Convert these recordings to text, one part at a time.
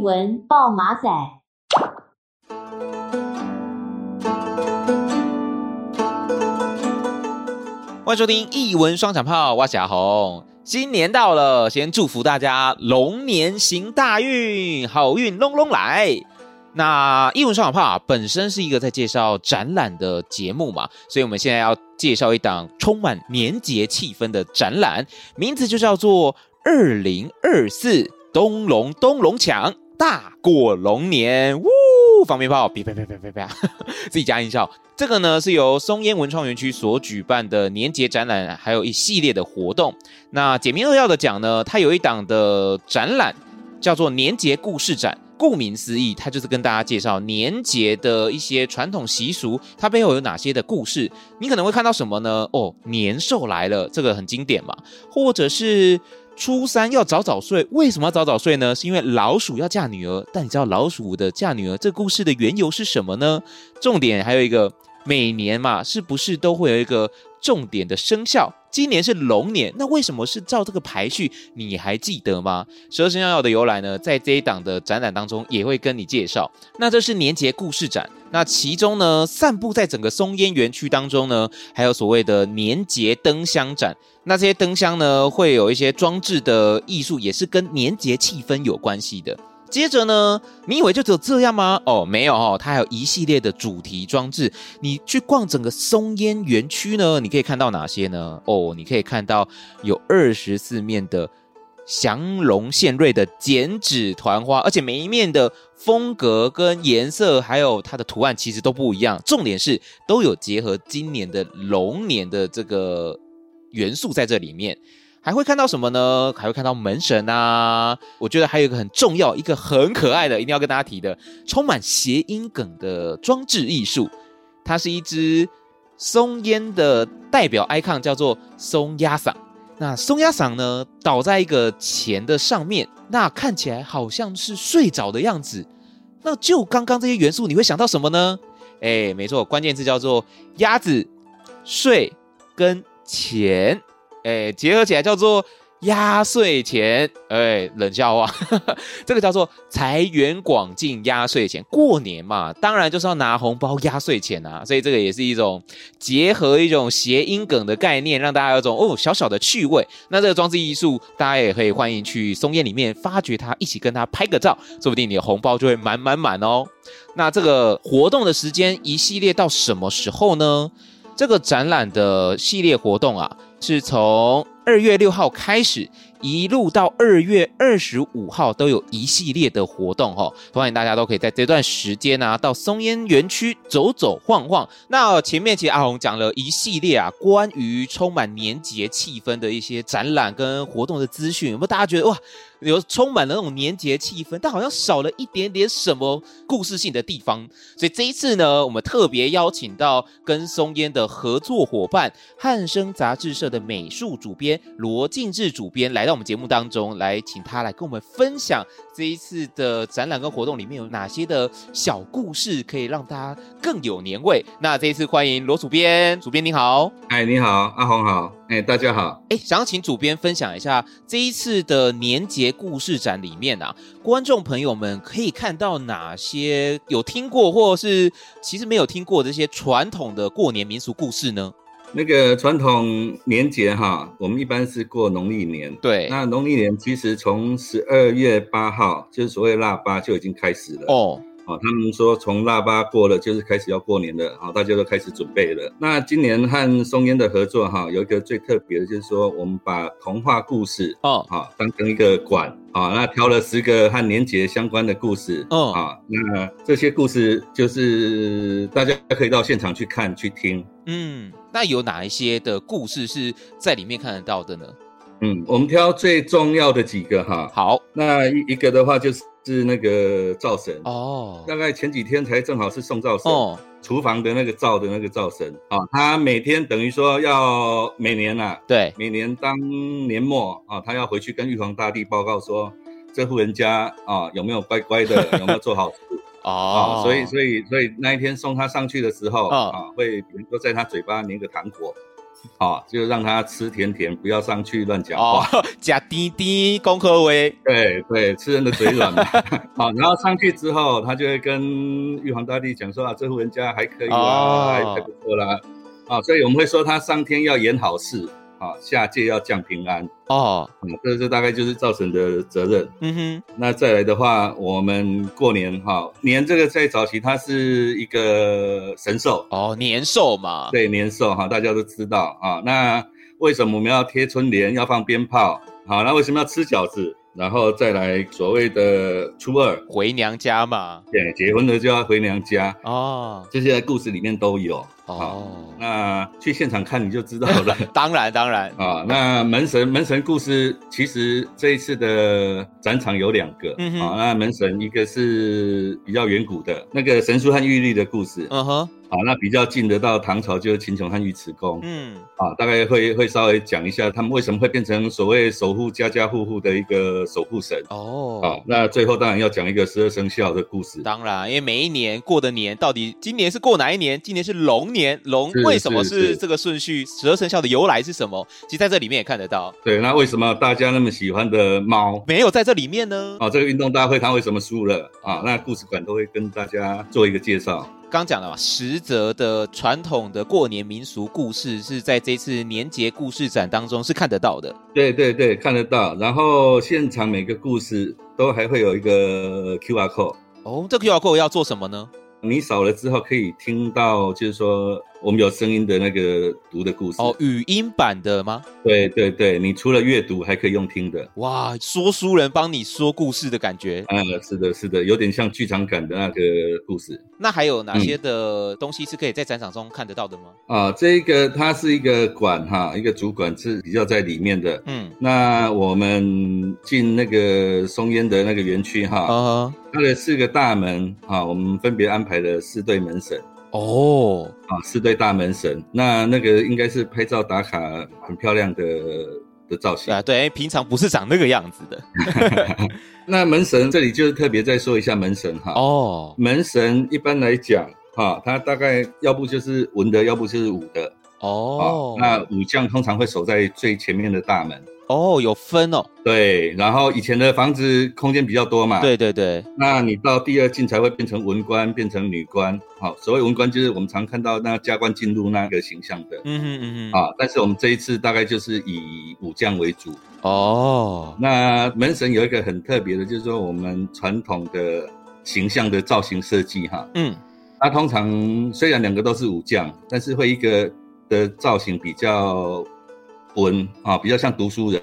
艺文报马仔，欢迎收听艺文双响炮，我是阿红。新年到了，先祝福大家龙年行大运，好运隆隆来。那艺文双响炮，本身是一个在介绍展览的节目嘛，所以我们现在要介绍一档充满年节气氛的展览，名字就叫做“二零二四东龙东龙抢大过龙年”。呜，放鞭炮，啪啪啪啪啪啪，自己加音效。这个呢是由松烟文创园区所举办的年节展览，还有一系列的活动。那简明扼要的讲呢，它有一档的展览叫做年节故事展。顾名思义，它就是跟大家介绍年节的一些传统习俗，它背后有哪些的故事。你可能会看到什么呢？哦，年兽来了，这个很经典嘛。或者是初三要早早睡，为什么要早早睡呢？是因为老鼠要嫁女儿。但你知道老鼠的嫁女儿这故事的缘由是什么呢？重点还有一个，每年嘛，是不是都会有一个重点的生肖？今年是龙年，那为什么是照这个排序？你还记得吗？十二生肖的由来呢，在这一档的展览当中也会跟你介绍。那这是年节故事展，那其中呢，散布在整个松烟园区当中呢，还有所谓的年节灯箱展。那这些灯箱呢，会有一些装置的艺术，也是跟年节气氛有关系的。接着呢，你以为就只有这样吗？哦，没有哦，它还有一系列的主题装置。你去逛整个松烟园区呢，你可以看到哪些呢？哦，你可以看到有二十四面的祥龙献瑞的剪纸团花，而且每一面的风格跟颜色还有它的图案其实都不一样。重点是都有结合今年的龙年的这个元素在这里面。还会看到什么呢？还会看到门神啊！我觉得还有一个很重要、一个很可爱的，一定要跟大家提的，充满谐音梗的装置艺术。它是一只松烟的代表 icon，叫做松鸭嗓。那松鸭嗓呢，倒在一个钱的上面，那看起来好像是睡着的样子。那就刚刚这些元素，你会想到什么呢？哎，没错，关键字叫做鸭子、睡跟钱。哎，结合起来叫做压岁钱，哎，冷笑话，这个叫做财源广进压岁钱。过年嘛，当然就是要拿红包压岁钱啊，所以这个也是一种结合一种谐音梗的概念，让大家有种哦小小的趣味。那这个装置艺术，大家也可以欢迎去松烟里面发掘它，一起跟它拍个照，说不定你的红包就会满满满哦。那这个活动的时间一系列到什么时候呢？这个展览的系列活动啊。是从二月六号开始，一路到二月二十五号，都有一系列的活动哈，欢迎大家都可以在这段时间啊，到松烟园区走走晃晃。那前面其实阿红讲了一系列啊，关于充满年节气氛的一些展览跟活动的资讯，有没有大家觉得哇？有充满了那种年节气氛，但好像少了一点点什么故事性的地方。所以这一次呢，我们特别邀请到跟松烟的合作伙伴汉声杂志社的美术主编罗静志主编来到我们节目当中，来请他来跟我们分享这一次的展览跟活动里面有哪些的小故事，可以让大家更有年味。那这一次欢迎罗主编，主编你好，哎，你好，阿红好。哎、欸，大家好！哎，想要请主编分享一下这一次的年节故事展里面啊，观众朋友们可以看到哪些有听过或是其实没有听过这些传统的过年民俗故事呢？那个传统年节哈，我们一般是过农历年。对，那农历年其实从十二月八号，就是所谓腊八就已经开始了哦。哦，他们说从腊八过了就是开始要过年了，好，大家都开始准备了。那今年和松烟的合作哈，有一个最特别的，就是说我们把童话故事哦，好当成一个馆啊，那挑了十个和年节相关的故事哦，啊，那这些故事就是大家可以到现场去看去听。嗯，那有哪一些的故事是在里面看得到的呢？嗯，我们挑最重要的几个哈。好，那一一个的话就是。是那个灶神。哦，大概前几天才正好是送灶神，哦，厨房的那个灶的那个灶神。啊，他每天等于说要每年呐，啊，对，每年当年末啊，他要回去跟玉皇大帝报告说，这户人家啊有没有乖乖的，有没有做好事。哦，所以所以所以那一天送他上去的时候啊，会比如说在他嘴巴粘个糖果。好，就让他吃甜甜，不要上去乱讲话。哦，假滴滴，功课为。对对，吃人的嘴软嘛。好，然后上去之后，他就会跟玉皇大帝讲说啊，这户人家还可以啦，还不错啦。啊，所以我们会说他上天要演好事。啊，下界要降平安哦，嗯，这这大概就是造神的责任。嗯哼，那再来的话，我们过年哈，年这个在早期它是一个神兽哦，年兽嘛，对，年兽哈，大家都知道啊。那为什么我们要贴春联，要放鞭炮？好，那为什么要吃饺子？然后再来所谓的初二回娘家嘛，对，结婚了就要回娘家哦，这些在故事里面都有哦。那去现场看你就知道了。当然当然啊，那门神门神故事其实这一次的展场有两个，嗯哼，那门神一个是比较远古的那个神书和玉律的故事，嗯哼。啊，那比较近的到唐朝就是秦琼和尉迟恭，嗯，啊，大概会会稍微讲一下他们为什么会变成所谓守护家家户户的一个守护神哦。好，那最后当然要讲一个十二生肖的故事。当然，因为每一年过的年到底今年是过哪一年？今年是龙年，龙为什么是这个顺序？十二生肖的由来是什么？其实在这里面也看得到。对，那为什么大家那么喜欢的猫没有在这里面呢？啊，这个运动大会它为什么输了？啊，那故事馆都会跟大家做一个介绍。刚讲了嘛，实则的传统的过年民俗故事是在这次年节故事展当中是看得到的。对对对，看得到。然后现场每个故事都还会有一个 QR code。哦，这个 QR code 要做什么呢？你扫了之后可以听到，就是说。我们有声音的那个读的故事哦，语音版的吗？对对对，你除了阅读还可以用听的。哇，说书人帮你说故事的感觉。嗯，是的，是的，有点像剧场感的那个故事。那还有哪些的东西是可以在展场中看得到的吗？嗯、啊，这个它是一个馆哈，一个主馆是比较在里面的。嗯，那我们进那个松烟的那个园区哈，啊，它的四个大门哈，我们分别安排了四对门神。哦，啊，四对大门神，那那个应该是拍照打卡很漂亮的的造型啊。对，平常不是长那个样子的。那门神这里就是特别再说一下门神哈。哦，门神一般来讲哈，他大概要不就是文的，要不就是武的。哦，那武将通常会守在最前面的大门。哦，有分哦。对，然后以前的房子空间比较多嘛。对对对。那你到第二进才会变成文官，变成女官。好，所谓文官就是我们常看到那加官进禄那个形象的。嗯哼嗯嗯。啊，但是我们这一次大概就是以武将为主。哦。那门神有一个很特别的，就是说我们传统的形象的造型设计哈。嗯。那通常虽然两个都是武将，但是会一个的造型比较。文啊，比较像读书人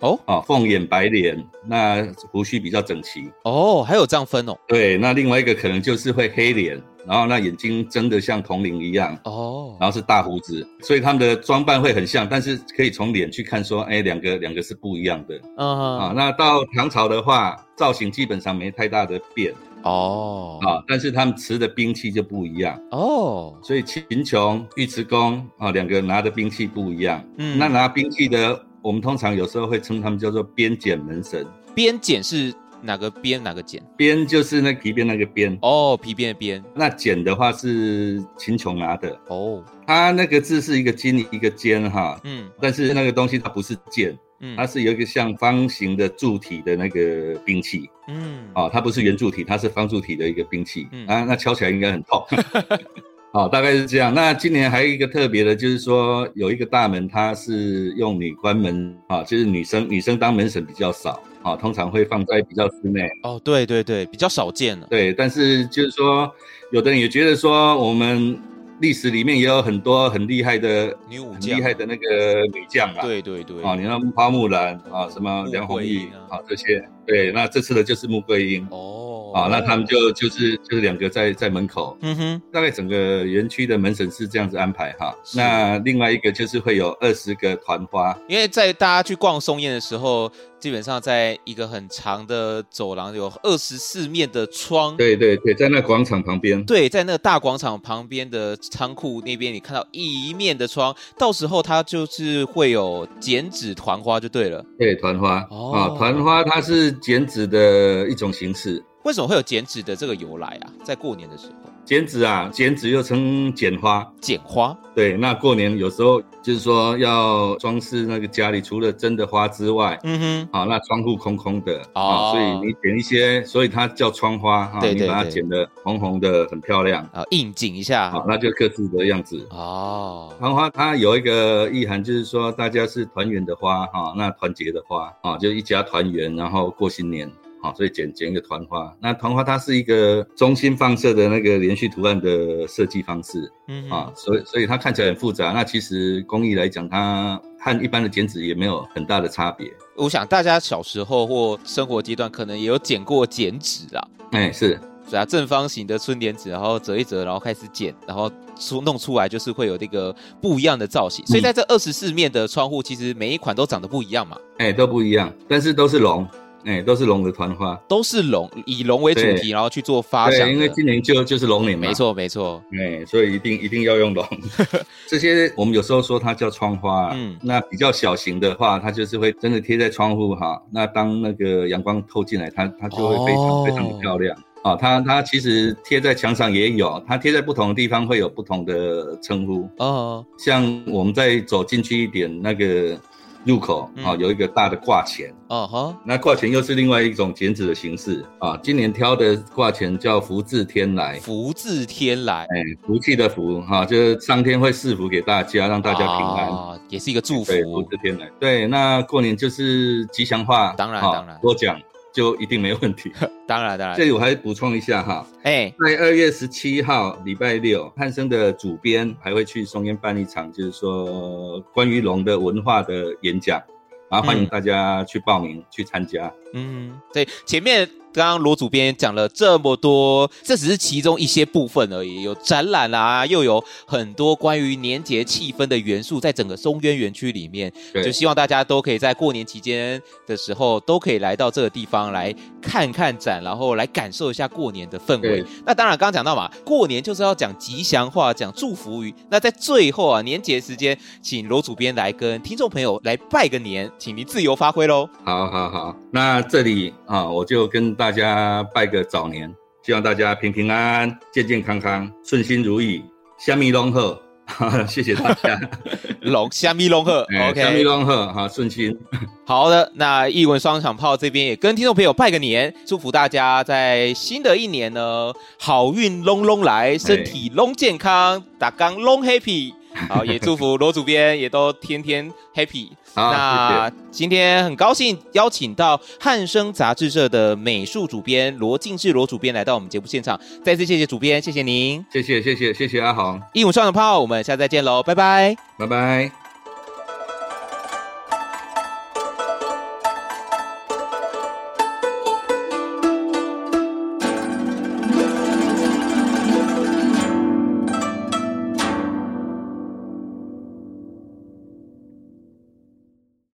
哦，啊，凤眼白脸，那胡须比较整齐哦，还有这样分哦。对，那另外一个可能就是会黑脸，然后那眼睛睁得像铜铃一样哦，然后是大胡子，所以他们的装扮会很像，但是可以从脸去看说，哎，两个两个是不一样的。嗯啊，那到唐朝的话，造型基本上没太大的变。哦，啊，但是他们持的兵器就不一样哦，所以秦琼、尉迟恭啊，两个拿的兵器不一样。嗯，那拿兵器的，我们通常有时候会称他们叫做边检门神。边检是哪个边？哪个检？边就是那皮鞭那个鞭。哦，皮鞭的鞭。那检的话是秦琼拿的。哦，他那个字是一个金一个尖哈。嗯，但是那个东西它不是剑。嗯，它是有一个像方形的柱体的那个兵器，嗯，啊，它不是圆柱体，它是方柱体的一个兵器，嗯，啊，那敲起来应该很痛，好，大概是这样。那今年还有一个特别的，就是说有一个大门，它是用女关门，啊，就是女生女生当门神比较少，啊，通常会放在比较室内。哦，对对对，比较少见了。对，但是就是说，有的人也觉得说我们。历史里面也有很多很厉害的女武将，厉害的那个美将啊。对对对，啊，你看花木兰啊，什么梁红玉啊，这些。对，那这次的就是穆桂英。哦，啊，那他们就就是就是两个在在门口，嗯哼，大概整个园区的门诊是这样子安排哈。那另外一个就是会有二十个团花，因为在大家去逛松烟的时候，基本上在一个很长的走廊有二十四面的窗，对对对，在那广场旁边，对，在那个大广场旁边的仓库那边，你看到一面的窗，到时候它就是会有剪纸团花就对了，对，团花。哦，啊，团花它是。剪纸的一种形式，为什么会有剪纸的这个由来啊？在过年的时候，剪纸啊，剪纸又称剪花，剪花。对，那过年有时候就是说要装饰那个家里，除了真的花之外，嗯哼，好，那窗户空空的啊，所以你剪一些，所以它叫窗花哈，你把它剪得红红的，很漂亮啊，应景一下，好，那就各自的样子哦。窗花它有一个意涵，就是说大家是团圆的花哈，那团结的花啊，就一家团圆，然后过新年。好，所以剪剪一个团花。那团花它是一个中心放射的那个连续图案的设计方式，嗯啊，所以所以它看起来很复杂。那其实工艺来讲，它和一般的剪纸也没有很大的差别。我想大家小时候或生活阶段可能也有剪过剪纸啊。哎，是，对啊，正方形的春联纸，然后折一折，然后开始剪，然后出弄出来就是会有那个不一样的造型。所以在这二十四面的窗户，其实每一款都长得不一样嘛。哎，都不一样，但是都是龙。哎、欸，都是龙的团花，都是龙，以龙为主题，然后去做发想。对，因为今年就就是龙年嘛。没错，没错。哎，所以一定一定要用龙。这些我们有时候说它叫窗花，嗯，那比较小型的话，它就是会真的贴在窗户哈。那当那个阳光透进来，它它就会非常、哦、非常的漂亮啊。它它其实贴在墙上也有，它贴在不同的地方会有不同的称呼哦。像我们再走进去一点那个。入口啊，有一个大的挂钱，哦哈，那挂钱又是另外一种剪纸的形式啊。今年挑的挂钱叫福至天来，福至天来，哎，福气的福哈，就是上天会赐福给大家，让大家平安，啊也是一个祝福。对，福至天来，对，那过年就是吉祥话，当然当然，多讲。就一定没问题。当然，当然。这里我还补充一下哈，哎，在二月十七号礼拜六，汉生的主编还会去松烟办一场，就是说关于龙的文化的演讲，然后欢迎大家去报名去参加。嗯，对，前面。刚刚罗主编讲了这么多，这只是其中一些部分而已。有展览啊，又有很多关于年节气氛的元素，在整个松渊园区里面，对就希望大家都可以在过年期间的时候，都可以来到这个地方来看看展，然后来感受一下过年的氛围。那当然，刚刚讲到嘛，过年就是要讲吉祥话，讲祝福语。那在最后啊，年节时间，请罗主编来跟听众朋友来拜个年，请您自由发挥喽。好好好，那这里啊，我就跟大家拜个早年，希望大家平平安安、健健康康、顺心如意，虾米龙贺，谢谢大家。龙虾米龙贺，OK，虾米龙贺，哈，顺心。好的，那一文双响炮这边也跟听众朋友拜个年，祝福大家在新的一年呢，好运隆隆来，身体隆健康，打刚隆 happy。好，也祝福罗主编也都天天 happy。那今天很高兴邀请到汉声杂志社的美术主编罗静志罗主编来到我们节目现场，再次谢谢主编，谢谢您，谢谢谢谢谢谢阿航，一五双响炮，我们下次再见喽，拜拜，拜拜。